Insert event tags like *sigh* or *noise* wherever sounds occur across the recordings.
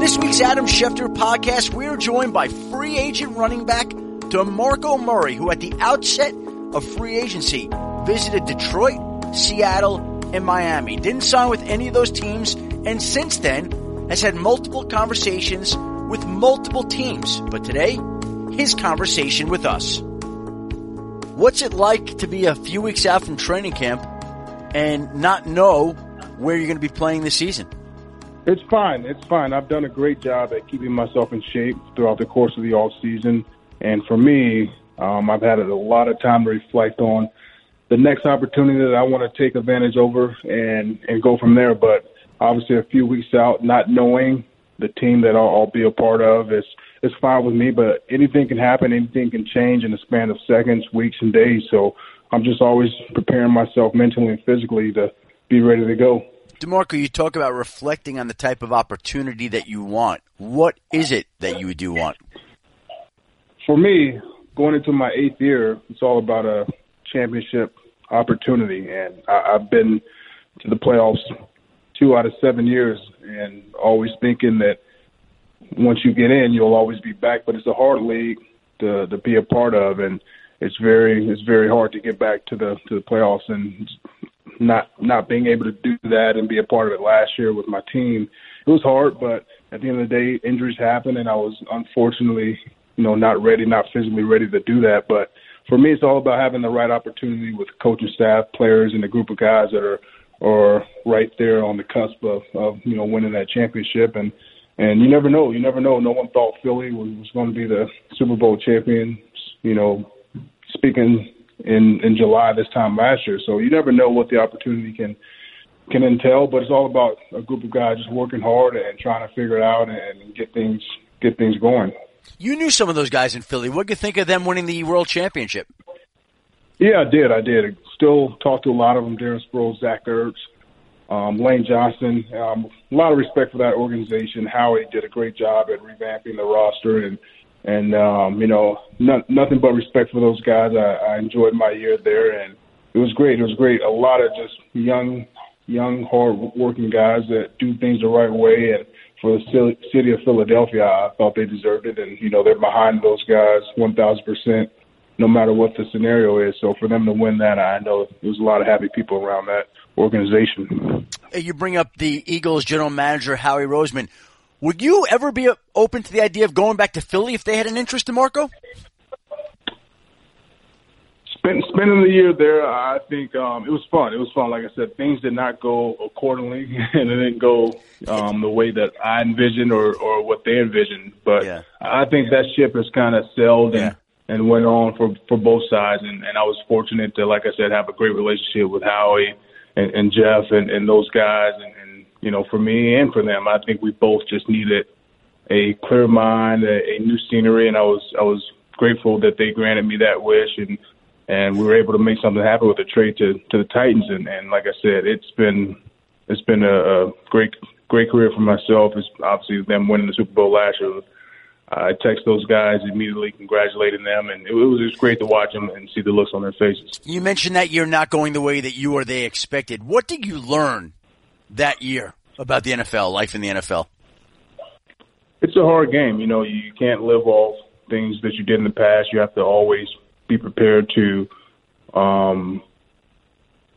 This week's Adam Schefter podcast, we are joined by free agent running back DeMarco Murray, who at the outset of free agency visited Detroit, Seattle, and Miami. Didn't sign with any of those teams, and since then has had multiple conversations with multiple teams. But today, his conversation with us. What's it like to be a few weeks out from training camp and not know where you're going to be playing this season? It's fine. It's fine. I've done a great job at keeping myself in shape throughout the course of the off season. And for me, um, I've had a lot of time to reflect on the next opportunity that I want to take advantage over and and go from there. But obviously, a few weeks out, not knowing the team that I'll, I'll be a part of is is fine with me. But anything can happen. Anything can change in the span of seconds, weeks, and days. So I'm just always preparing myself mentally and physically to be ready to go. DeMarco, you talk about reflecting on the type of opportunity that you want. What is it that you do want? For me, going into my eighth year, it's all about a championship opportunity, and I, I've been to the playoffs two out of seven years, and always thinking that once you get in, you'll always be back. But it's a hard league to to be a part of, and it's very it's very hard to get back to the to the playoffs. And not not being able to do that and be a part of it last year with my team, it was hard. But at the end of the day, injuries happen, and I was unfortunately, you know, not ready, not physically ready to do that. But for me, it's all about having the right opportunity with coaching staff, players, and a group of guys that are are right there on the cusp of, of you know winning that championship. And and you never know, you never know. No one thought Philly was, was going to be the Super Bowl champions. You know, speaking in in July this time last year. So you never know what the opportunity can can entail. But it's all about a group of guys just working hard and trying to figure it out and get things get things going. You knew some of those guys in Philly. What do you think of them winning the World Championship? Yeah, I did. I did. Still talk to a lot of them: Darren Sproles, Zach Ertz, um, Lane Johnson. Um, a lot of respect for that organization. Howie did a great job at revamping the roster, and and um, you know, not, nothing but respect for those guys. I, I enjoyed my year there, and it was great. It was great. A lot of just young, young, hard-working guys that do things the right way, and for the city of Philadelphia, I thought they deserved it, and you know, they're behind those guys one thousand percent no matter what the scenario is. So for them to win that, I know there's a lot of happy people around that organization. You bring up the Eagles general manager Howie Roseman. Would you ever be open to the idea of going back to Philly if they had an interest in Marco? Spend, spending the year there, I think um, it was fun. It was fun. Like I said, things did not go accordingly, *laughs* and it didn't go um, the way that I envisioned or, or what they envisioned. But yeah. I think that ship has kind of sailed and, yeah and went on for for both sides. And, and I was fortunate to, like I said, have a great relationship with Howie and, and Jeff and, and those guys. And, you know, for me and for them, I think we both just needed a clear mind, a, a new scenery, and I was I was grateful that they granted me that wish and. And we were able to make something happen with the trade to to the Titans, and, and like I said, it's been it's been a, a great great career for myself. It's obviously them winning the Super Bowl last year I text those guys immediately, congratulating them, and it, was just great to watch them and see the looks on their faces. You mentioned that you're not going the way that you or they expected. What did you learn that year about the NFL, life in the NFL? It's a hard game. You know, you can't live off things that you did in the past. You have to always be prepared to um,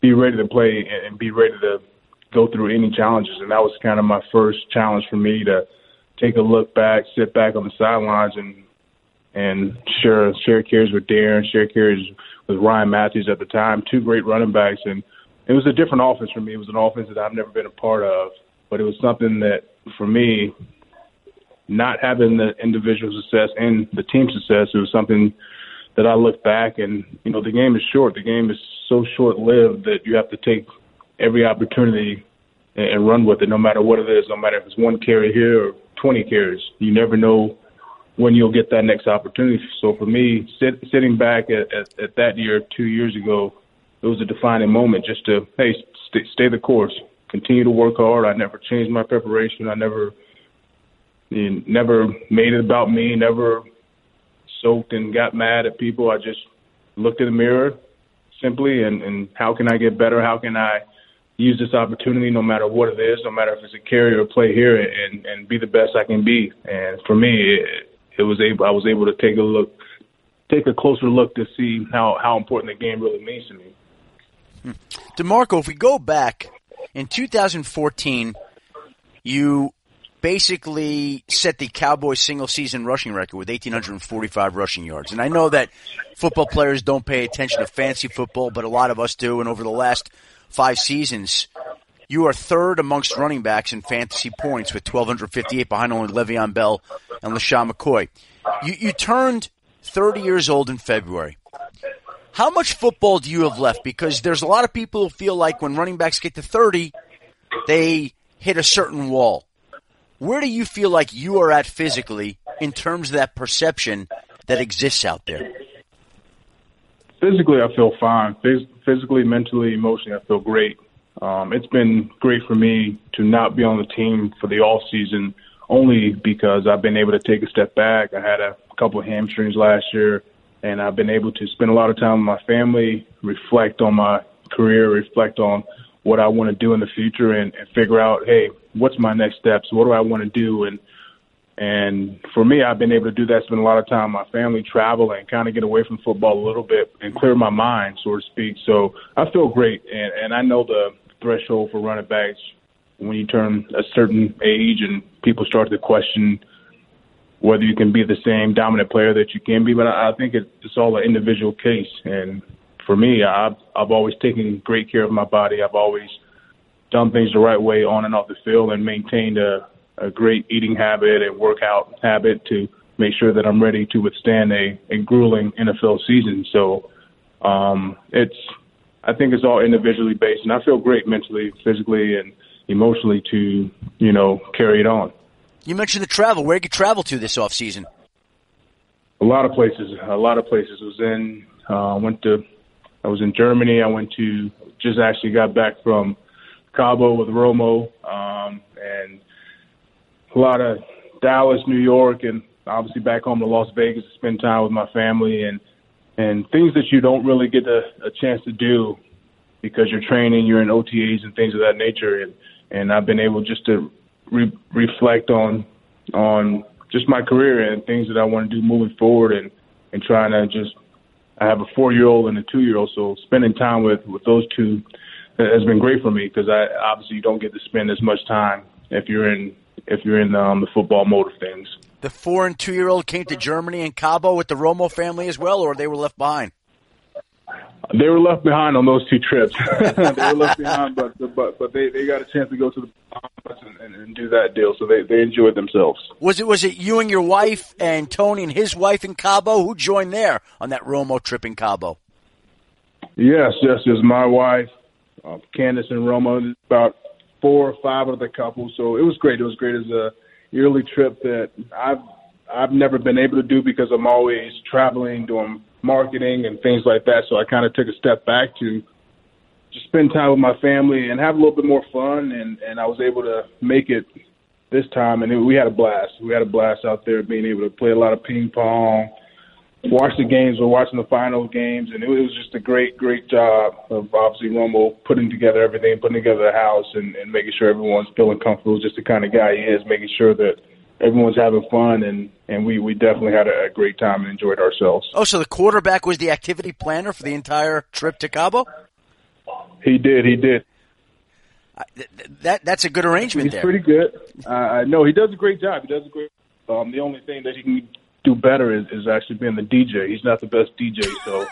be ready to play and be ready to go through any challenges. And that was kind of my first challenge for me to – take a look back, sit back on the sidelines, and and share share carries with Darren, share carries with Ryan Mathews at the time, two great running backs, and it was a different offense for me. It was an offense that I've never been a part of, but it was something that for me, not having the individual success and the team success, it was something that I look back and you know the game is short. The game is so short lived that you have to take every opportunity and, and run with it, no matter what it is, no matter if it's one carry here or 20 carries. You never know when you'll get that next opportunity. So for me, sit, sitting back at, at, at that year, two years ago, it was a defining moment just to, hey, st- stay the course, continue to work hard. I never changed my preparation. I never, you never made it about me, never soaked and got mad at people. I just looked in the mirror simply and, and how can I get better? How can I use this opportunity, no matter what it is, no matter if it's a carry or play here, and and be the best I can be. And for me, it, it was able I was able to take a look, take a closer look to see how how important the game really means to me. Hmm. DeMarco, if we go back in 2014, you basically set the Cowboys single season rushing record with 1,845 rushing yards. And I know that football players don't pay attention to fantasy football, but a lot of us do. And over the last five seasons, you are third amongst running backs in fantasy points with 1,258 behind only Le'Veon Bell and LeSean McCoy. You, you turned 30 years old in February. How much football do you have left? Because there's a lot of people who feel like when running backs get to 30, they hit a certain wall. Where do you feel like you are at physically in terms of that perception that exists out there? Physically, I feel fine. Phys- physically, mentally, emotionally, I feel great. Um, it's been great for me to not be on the team for the off season only because I've been able to take a step back. I had a couple of hamstrings last year and I've been able to spend a lot of time with my family, reflect on my career, reflect on what I want to do in the future, and, and figure out, hey, what's my next steps? What do I want to do? And and for me, I've been able to do that. Spend a lot of time with my family, travel, and kind of get away from football a little bit and clear my mind, so to speak. So I feel great, and and I know the threshold for running backs when you turn a certain age and people start to question whether you can be the same dominant player that you can be. But I, I think it, it's all an individual case. And for me, I've I've always taken great care of my body. I've always done things the right way on and off the field, and maintained a a great eating habit and workout habit to make sure that I'm ready to withstand a, a grueling NFL season. So um, it's I think it's all individually based, and I feel great mentally, physically, and emotionally to you know carry it on. You mentioned the travel. Where did you travel to this off season? A lot of places. A lot of places. I was in. Uh, went to. I was in Germany. I went to. Just actually got back from Cabo with Romo, um, and a lot of Dallas, New York, and obviously back home to Las Vegas to spend time with my family and and things that you don't really get a, a chance to do because you're training, you're in OTAs and things of that nature, and and I've been able just to re- reflect on on just my career and things that I want to do moving forward, and and trying to just. I have a four-year-old and a two-year-old, so spending time with with those two has been great for me because I obviously you don't get to spend as much time if you're in if you're in um, the football mode of things. The four and two-year-old came to Germany and Cabo with the Romo family as well, or they were left behind. They were left behind on those two trips. *laughs* they were left behind, but but but they, they got a chance to go to the and, and, and do that deal, so they they enjoyed themselves. Was it was it you and your wife and Tony and his wife in Cabo who joined there on that Romo trip in Cabo? Yes, yes, it was my wife, uh, Candice and Romo, about four or five of the couple. So it was great. It was great as a yearly trip that I've I've never been able to do because I'm always traveling, doing marketing and things like that. So I kind of took a step back to just spend time with my family and have a little bit more fun. And and I was able to make it this time, and it, we had a blast. We had a blast out there, being able to play a lot of ping pong, watch the games. We're watching the final games, and it was just a great, great job of obviously Romo putting together everything, putting together the house, and, and making sure everyone's feeling comfortable. Just the kind of guy he is, making sure that everyone's having fun, and and we we definitely had a, a great time and enjoyed ourselves. Oh, so the quarterback was the activity planner for the entire trip to Cabo. He did. He did. Uh, th- that that's a good arrangement He's there. pretty good. Uh, no, he does a great job. He does a great. Um, the only thing that he can do better is, is actually being the DJ. He's not the best DJ, so.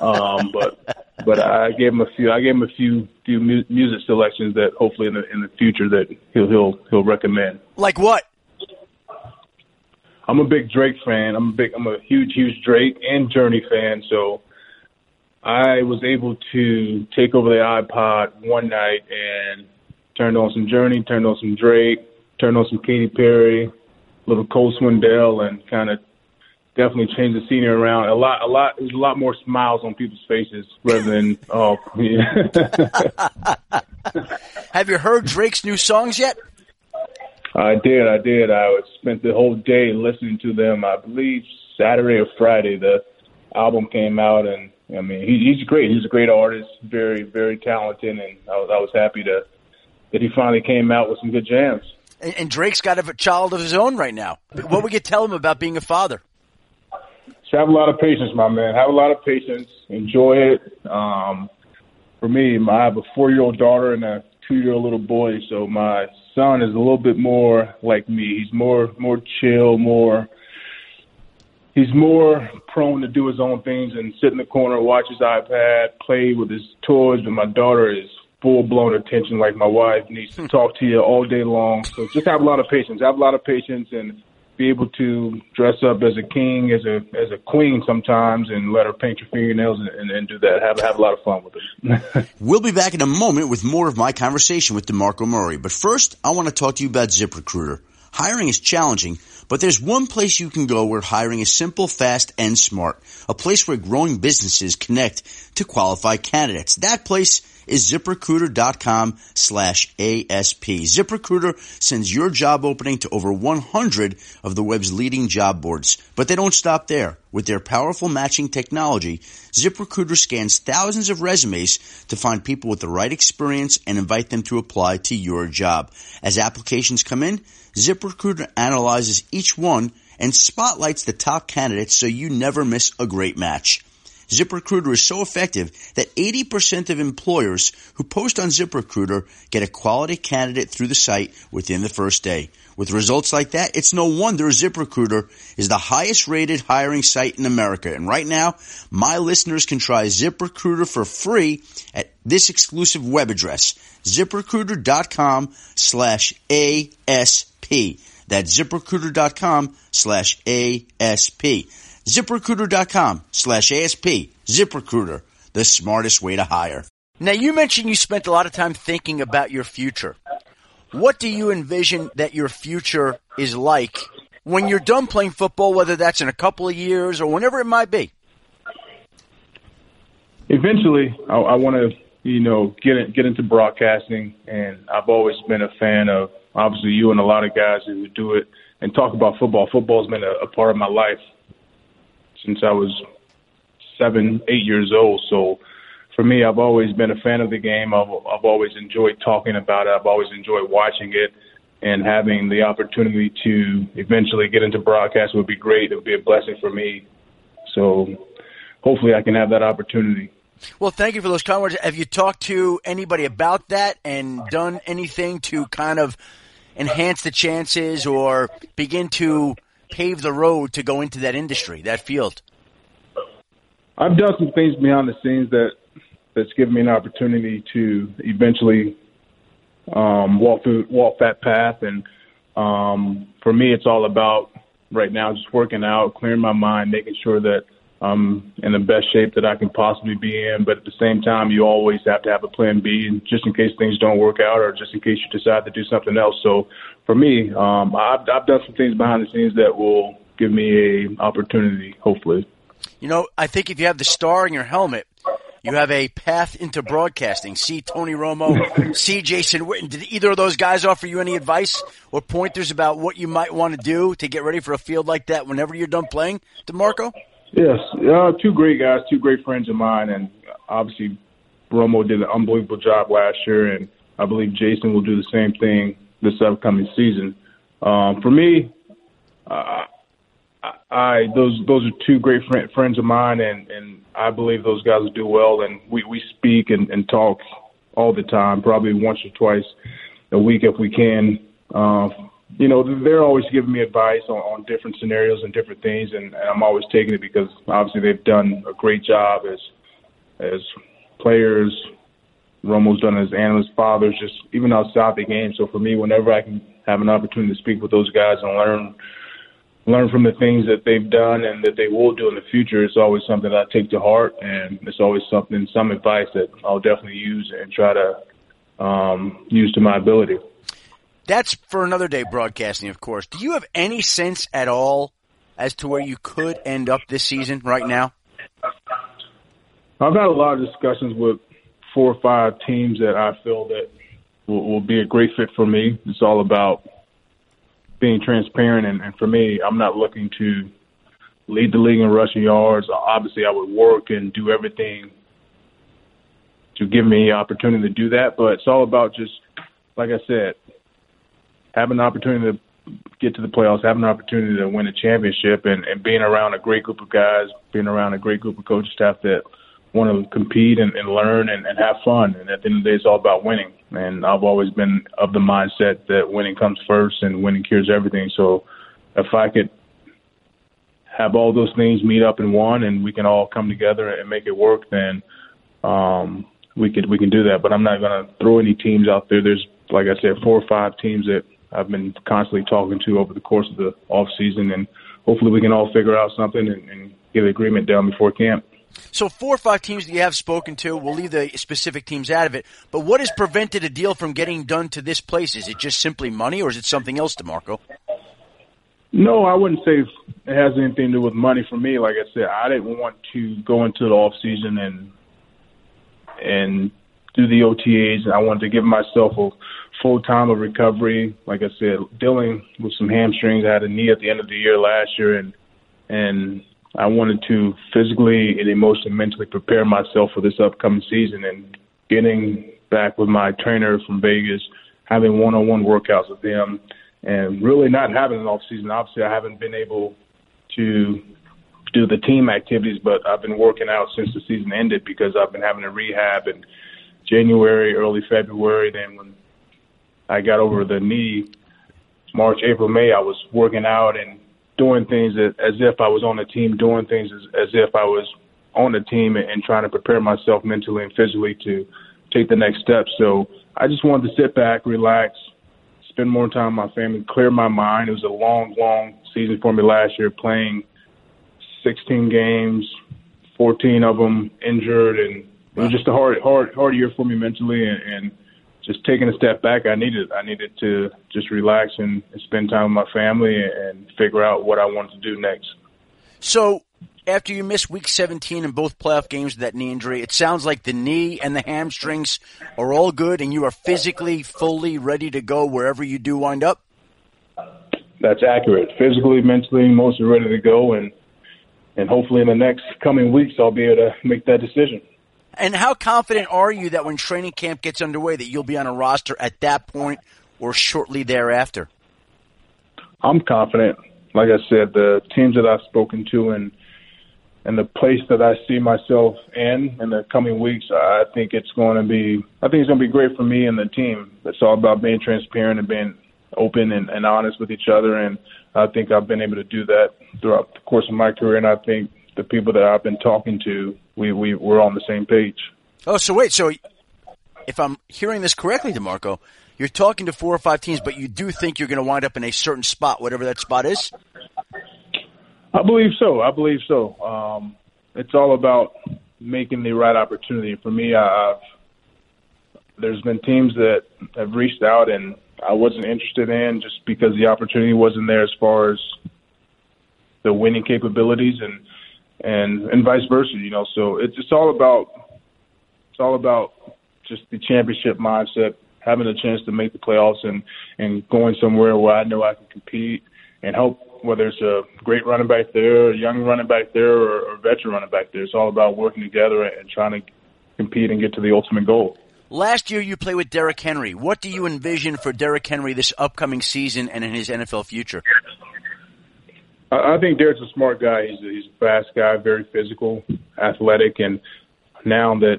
um, but but I gave him a few. I gave him a few few mu- music selections that hopefully in the in the future that he'll he'll he'll recommend. Like what? I'm a big Drake fan. I'm a big. I'm a huge huge Drake and Journey fan. So I was able to take over the iPod one night and turned on some Journey, turned on some Drake, turned on some Katy Perry, a little Cole Swindell, and kind of definitely changed the scenery around. A lot, a lot. There's a lot more smiles on people's faces rather than *laughs* oh. Yeah. *laughs* Have you heard Drake's new songs yet? I did, I did. I spent the whole day listening to them. I believe Saturday or Friday the album came out, and I mean, he, he's great. He's a great artist, very, very talented, and I was, I was happy to that he finally came out with some good jams. And, and Drake's got a child of his own right now. What would you tell him about being a father? So have a lot of patience, my man. Have a lot of patience. Enjoy it. Um, for me, I have a four-year-old daughter and a two-year-old little boy. So my son is a little bit more like me. He's more more chill, more he's more prone to do his own things and sit in the corner, watch his iPad, play with his toys. But my daughter is full blown attention, like my wife needs to talk to you all day long. So just have a lot of patience. Have a lot of patience and be able to dress up as a king, as a as a queen sometimes, and let her paint your fingernails and, and, and do that. Have have a lot of fun with it. *laughs* we'll be back in a moment with more of my conversation with Demarco Murray. But first, I want to talk to you about ZipRecruiter. Hiring is challenging, but there's one place you can go where hiring is simple, fast, and smart. A place where growing businesses connect to qualified candidates. That place is ziprecruiter.com slash ASP. ZipRecruiter sends your job opening to over 100 of the web's leading job boards. But they don't stop there. With their powerful matching technology, ZipRecruiter scans thousands of resumes to find people with the right experience and invite them to apply to your job. As applications come in, ZipRecruiter analyzes each one and spotlights the top candidates so you never miss a great match. ZipRecruiter is so effective that 80% of employers who post on ZipRecruiter get a quality candidate through the site within the first day. With results like that, it's no wonder ZipRecruiter is the highest rated hiring site in America. And right now, my listeners can try ZipRecruiter for free at this exclusive web address, ziprecruiter.com slash ASP. That's ziprecruiter.com slash ASP ziprecruiter.com slash ASP. ZipRecruiter, the smartest way to hire. Now, you mentioned you spent a lot of time thinking about your future. What do you envision that your future is like when you're done playing football, whether that's in a couple of years or whenever it might be? Eventually, I, I want to, you know, get in, get into broadcasting, and I've always been a fan of obviously you and a lot of guys who do it and talk about football. Football's been a, a part of my life since I was seven, eight years old. So for me, I've always been a fan of the game. I've, I've always enjoyed talking about it. I've always enjoyed watching it. And having the opportunity to eventually get into broadcast would be great. It would be a blessing for me. So hopefully I can have that opportunity. Well, thank you for those words. Have you talked to anybody about that and done anything to kind of enhance the chances or begin to pave the road to go into that industry, that field? I've done some things behind the scenes that that's given me an opportunity to eventually um, walk through walk that path. And um, for me, it's all about right now just working out, clearing my mind, making sure that I'm in the best shape that I can possibly be in. But at the same time, you always have to have a plan B, just in case things don't work out, or just in case you decide to do something else. So for me, um, I've, I've done some things behind the scenes that will give me a opportunity, hopefully. You know, I think if you have the star in your helmet, you have a path into broadcasting. See Tony Romo, see Jason Witten. Did either of those guys offer you any advice or pointers about what you might want to do to get ready for a field like that whenever you're done playing, DeMarco? Yes, uh, two great guys, two great friends of mine, and obviously Romo did an unbelievable job last year, and I believe Jason will do the same thing this upcoming season. Um, for me, uh, I those those are two great friend, friends of mine, and and I believe those guys will do well. And we we speak and, and talk all the time, probably once or twice a week if we can. Uh, you know, they're always giving me advice on, on different scenarios and different things, and, and I'm always taking it because obviously they've done a great job as as players. Romo's done as analyst, fathers, just even outside the game. So for me, whenever I can have an opportunity to speak with those guys and learn learn from the things that they've done and that they will do in the future, it's always something that I take to heart, and it's always something, some advice that I'll definitely use and try to um, use to my ability. That's for another day broadcasting, of course. Do you have any sense at all as to where you could end up this season right now? I've had a lot of discussions with four or five teams that I feel that will, will be a great fit for me. It's all about being transparent, and, and for me, I'm not looking to lead the league in rushing yards. Obviously, I would work and do everything to give me the opportunity to do that. But it's all about just, like I said, having the opportunity to get to the playoffs, having an opportunity to win a championship, and, and being around a great group of guys, being around a great group of coaching staff that want to compete and, and learn and, and have fun. And at the end of the day, it's all about winning. And I've always been of the mindset that winning comes first and winning cures everything. So if I could have all those things meet up in one and we can all come together and make it work, then um, we could we can do that. But I'm not going to throw any teams out there. There's like I said, four or five teams that I've been constantly talking to over the course of the off season, and hopefully we can all figure out something and, and get an agreement down before camp. So four or five teams that you have spoken to, we'll leave the specific teams out of it. But what has prevented a deal from getting done to this place? Is it just simply money, or is it something else, DeMarco? No, I wouldn't say it has anything to do with money for me. Like I said, I didn't want to go into the off season and and do the OTAs. I wanted to give myself a full time of recovery. Like I said, dealing with some hamstrings. I had a knee at the end of the year last year, and and I wanted to physically and emotionally, mentally prepare myself for this upcoming season. And getting back with my trainer from Vegas, having one on one workouts with him, and really not having an off season. Obviously, I haven't been able to do the team activities, but I've been working out since the season ended because I've been having a rehab in January, early February. Then when I got over the knee, March, April, May, I was working out and doing things as if I was on the team, doing things as, as if I was on the team and, and trying to prepare myself mentally and physically to take the next step. So I just wanted to sit back, relax, spend more time with my family, clear my mind. It was a long, long season for me last year, playing 16 games, 14 of them injured, and it was just a hard, hard, hard year for me mentally, and, and just taking a step back. I needed, I needed to just relax and, spend time with my family and figure out what I wanted to do next. So, after you miss week 17 in both playoff games with that knee injury, it sounds like the knee and the hamstrings are all good and you are physically fully ready to go wherever you do wind up? That's accurate. Physically, mentally, mostly ready to go. And and hopefully in the next coming weeks I'll be able to make that decision. And how confident are you that when training camp gets underway that you'll be on a roster at that point or shortly thereafter? I'm confident. Like I said, the teams that I've spoken to and and the place that I see myself in in the coming weeks, I think it's going to be I think it's going to be great for me and the team. It's all about being transparent and being open and, and honest with each other and I think I've been able to do that throughout the course of my career, and I think the people that I've been talking to, we we we're on the same page. Oh, so wait, so if I'm hearing this correctly, Demarco, you're talking to four or five teams, but you do think you're going to wind up in a certain spot, whatever that spot is. I believe so. I believe so. Um, it's all about making the right opportunity. For me, I've there's been teams that have reached out and I wasn't interested in just because the opportunity wasn't there as far as the winning capabilities and and and vice versa. You know, so it's it's all about it's all about just the championship mindset, having a chance to make the playoffs and and going somewhere where I know I can compete and help. Whether it's a great running back there, a young running back there, or, a veteran running back there, it's all about working together and trying to compete and get to the ultimate goal. Last year you played with Derrick Henry. What do you envision for Derrick Henry this upcoming season and in his NFL future? I think Derrick's a smart guy. He's a, he's a fast guy, very physical, athletic, and now that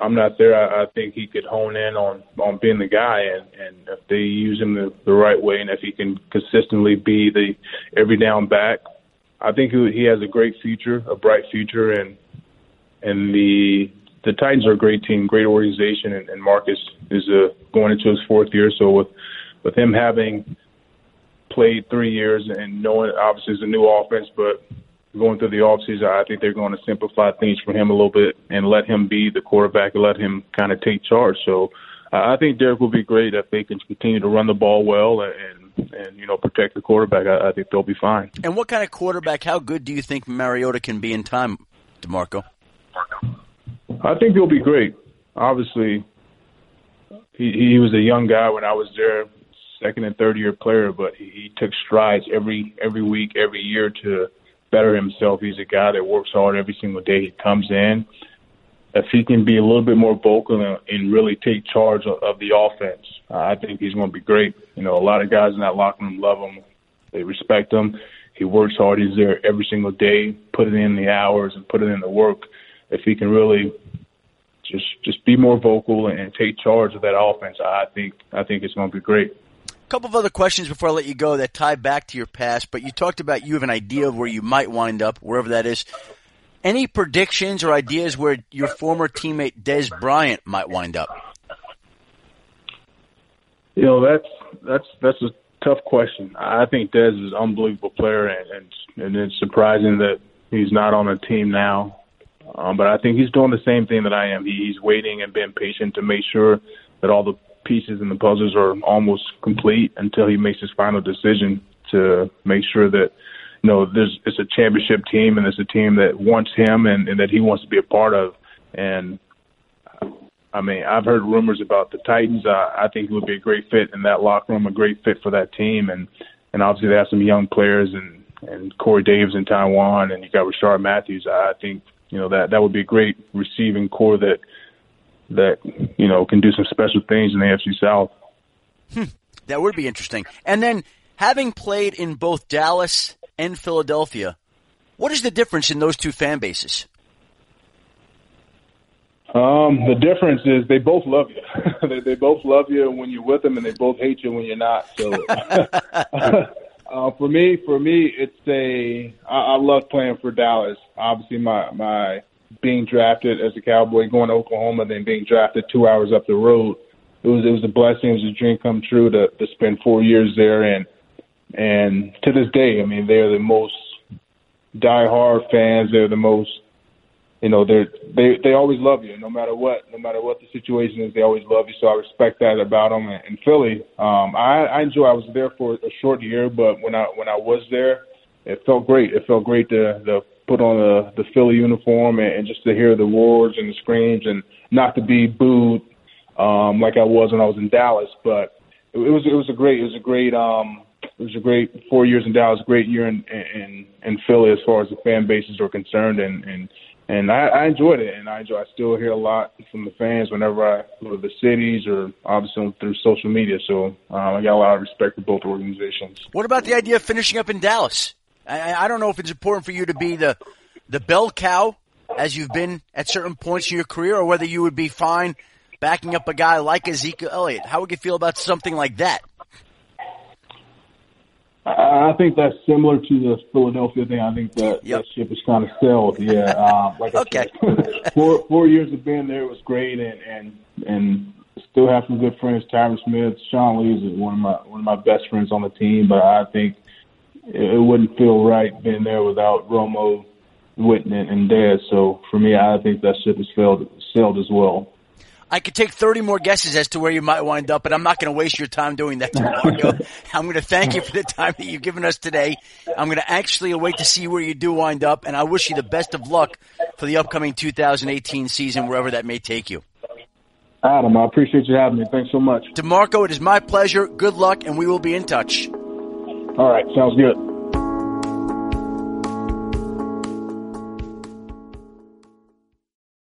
I'm not there, I, I think he could hone in on on being the guy, and and if they use him the, the right way, and if he can consistently be the every down back, I think he, he has a great future, a bright future, and and the the Titans are a great team, great organization, and, and Marcus is uh, going into his fourth year. So with with him having played three years and knowing obviously it's a new offense, but going through the offseason, I think they're going to simplify things for him a little bit and let him be the quarterback and let him kind of take charge. So I think Derrick will be great if they can continue to run the ball well and and you know protect the quarterback. I, I think they'll be fine. And what kind of quarterback? How good do you think Mariota can be in time, DeMarco? I think he'll be great. Obviously, he, he was a young guy when I was there, second and third year player, but he, he took strides every every week, every year to better himself. He's a guy that works hard every single day. He comes in. If he can be a little bit more vocal and, and really take charge of, of the offense, uh, I think he's going to be great. You know, a lot of guys in that locker room love him. They respect him. He works hard. He's there every single day, put it in the hours and put it in the work. If he can really just just be more vocal and take charge of that offense, I think I think it's going to be great. A couple of other questions before I let you go that tie back to your past, but you talked about you have an idea of where you might wind up, wherever that is. Any predictions or ideas where your former teammate Dez Bryant might wind up? You know, that's that's that's a tough question. I think Dez is an unbelievable player, and and, and it's surprising that he's not on the team now. Um, but I think he's doing the same thing that I am. He, he's waiting and being patient to make sure that all the pieces and the puzzles are almost complete until he makes his final decision to make sure that you know there's it's a championship team and it's a team that wants him and, and that he wants to be a part of. And I mean, I've heard rumors about the Titans. Uh, I think he would be a great fit in that locker room, a great fit for that team, and and obviously they have some young players and and Corey Davis in Taywan, and you got Rishard Matthews. I think you know that that would be a great receiving corps that that you know can do some special things in the AFC South. Hmm. That would be interesting. And then having played in both Dallas and Philadelphia, what is the difference in those two fan bases? Um, the difference is they both love you. *laughs* they, they both love you when you're with them, and they both hate you when you're not. So, *laughs* *laughs* uh, for me, for me, it's a I, I love playing for Dallas. Obviously, my my being drafted as a Cowboy, going to Oklahoma, then being drafted two hours up the road. It was it was a blessing. It was a dream come true to to spend four years there, and and to this day, I mean, they're the most diehard fans. They're the most you know, they're they they always love you, no matter what, no matter what the situation is. They always love you, so I respect that about them. And Philly, um, I, I enjoy. I was there for a short year, but when I when I was there, it felt great. It felt great to, to put on the Philly uniform and, and just to hear the roars and the screams, and not to be booed um, like I was when I was in Dallas. But it, it was it was a great it was a great um, it was a great four years in Dallas, great year in in in Philly as far as the fan bases are concerned, and and and I, I enjoyed it, and I enjoy. I still hear a lot from the fans whenever I go to the cities, or obviously through social media. So um, I got a lot of respect for both organizations. What about the idea of finishing up in Dallas? I, I don't know if it's important for you to be the the bell cow as you've been at certain points in your career, or whether you would be fine backing up a guy like Ezekiel Elliott. How would you feel about something like that? I think that's similar to the Philadelphia thing. I think that yep. that ship is kind of sailed. Yeah, um, like okay. said, *laughs* four four years of being there was great, and and and still have some good friends. Tyron Smith, Sean Lee is one of my one of my best friends on the team. But I think it, it wouldn't feel right being there without Romo, Witten, and Dez. So for me, I think that ship has sailed sailed as well. I could take 30 more guesses as to where you might wind up, but I'm not going to waste your time doing that, Marco. *laughs* I'm going to thank you for the time that you've given us today. I'm going to actually wait to see where you do wind up, and I wish you the best of luck for the upcoming 2018 season, wherever that may take you. Adam, I appreciate you having me. Thanks so much. DeMarco, it is my pleasure. Good luck, and we will be in touch. All right, sounds good.